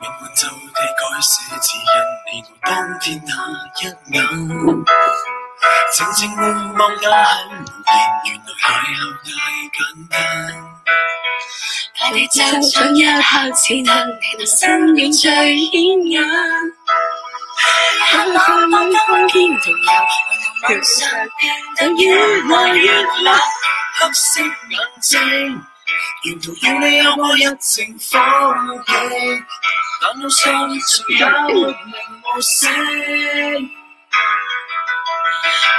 命运就地改写，只因你我当天那一眼。静静互望那很无言，原来邂逅太简单。但你就像一刻，前行，你那温暖最显眼。行路漫漫，天堂。游，沿途陌上冷。欲沿途与你有过热情火炽，但路上谁也莫名无声。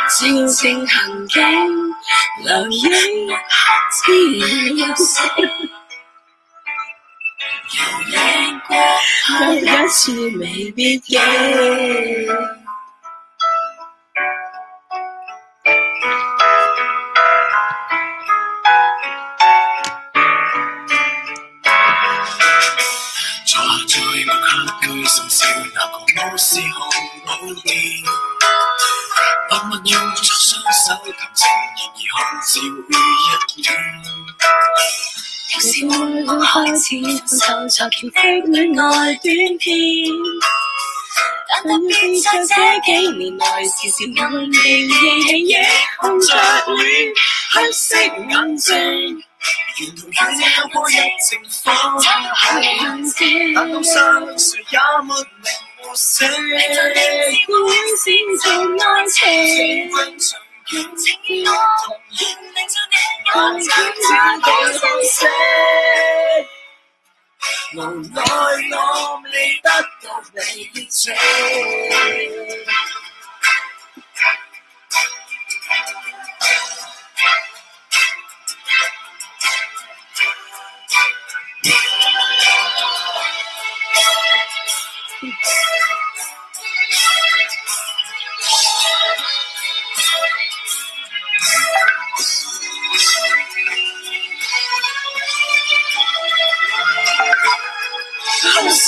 前程行径，留一刻天涯爱一次未必记，在在我家居深笑那个傲视红宝殿，默默用著双手弹琴，然而看似愚人。甜是爱开始，秀才的恋爱短片。但愿在这几年来，时时有你依稀红着脸，黑色眼睛，沿途见有过一情火红的瞬间。但谁也没明没醒，甜是爱开爱情。无奈我未得到你热情。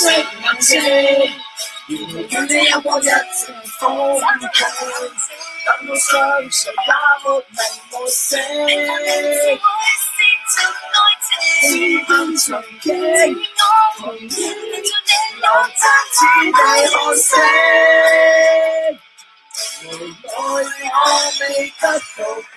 难舍难沿途同与你有过一段风景，等到相随也没名姓，平淡人生会是旧爱情，我你让我真天地看星。谁爱我未得到便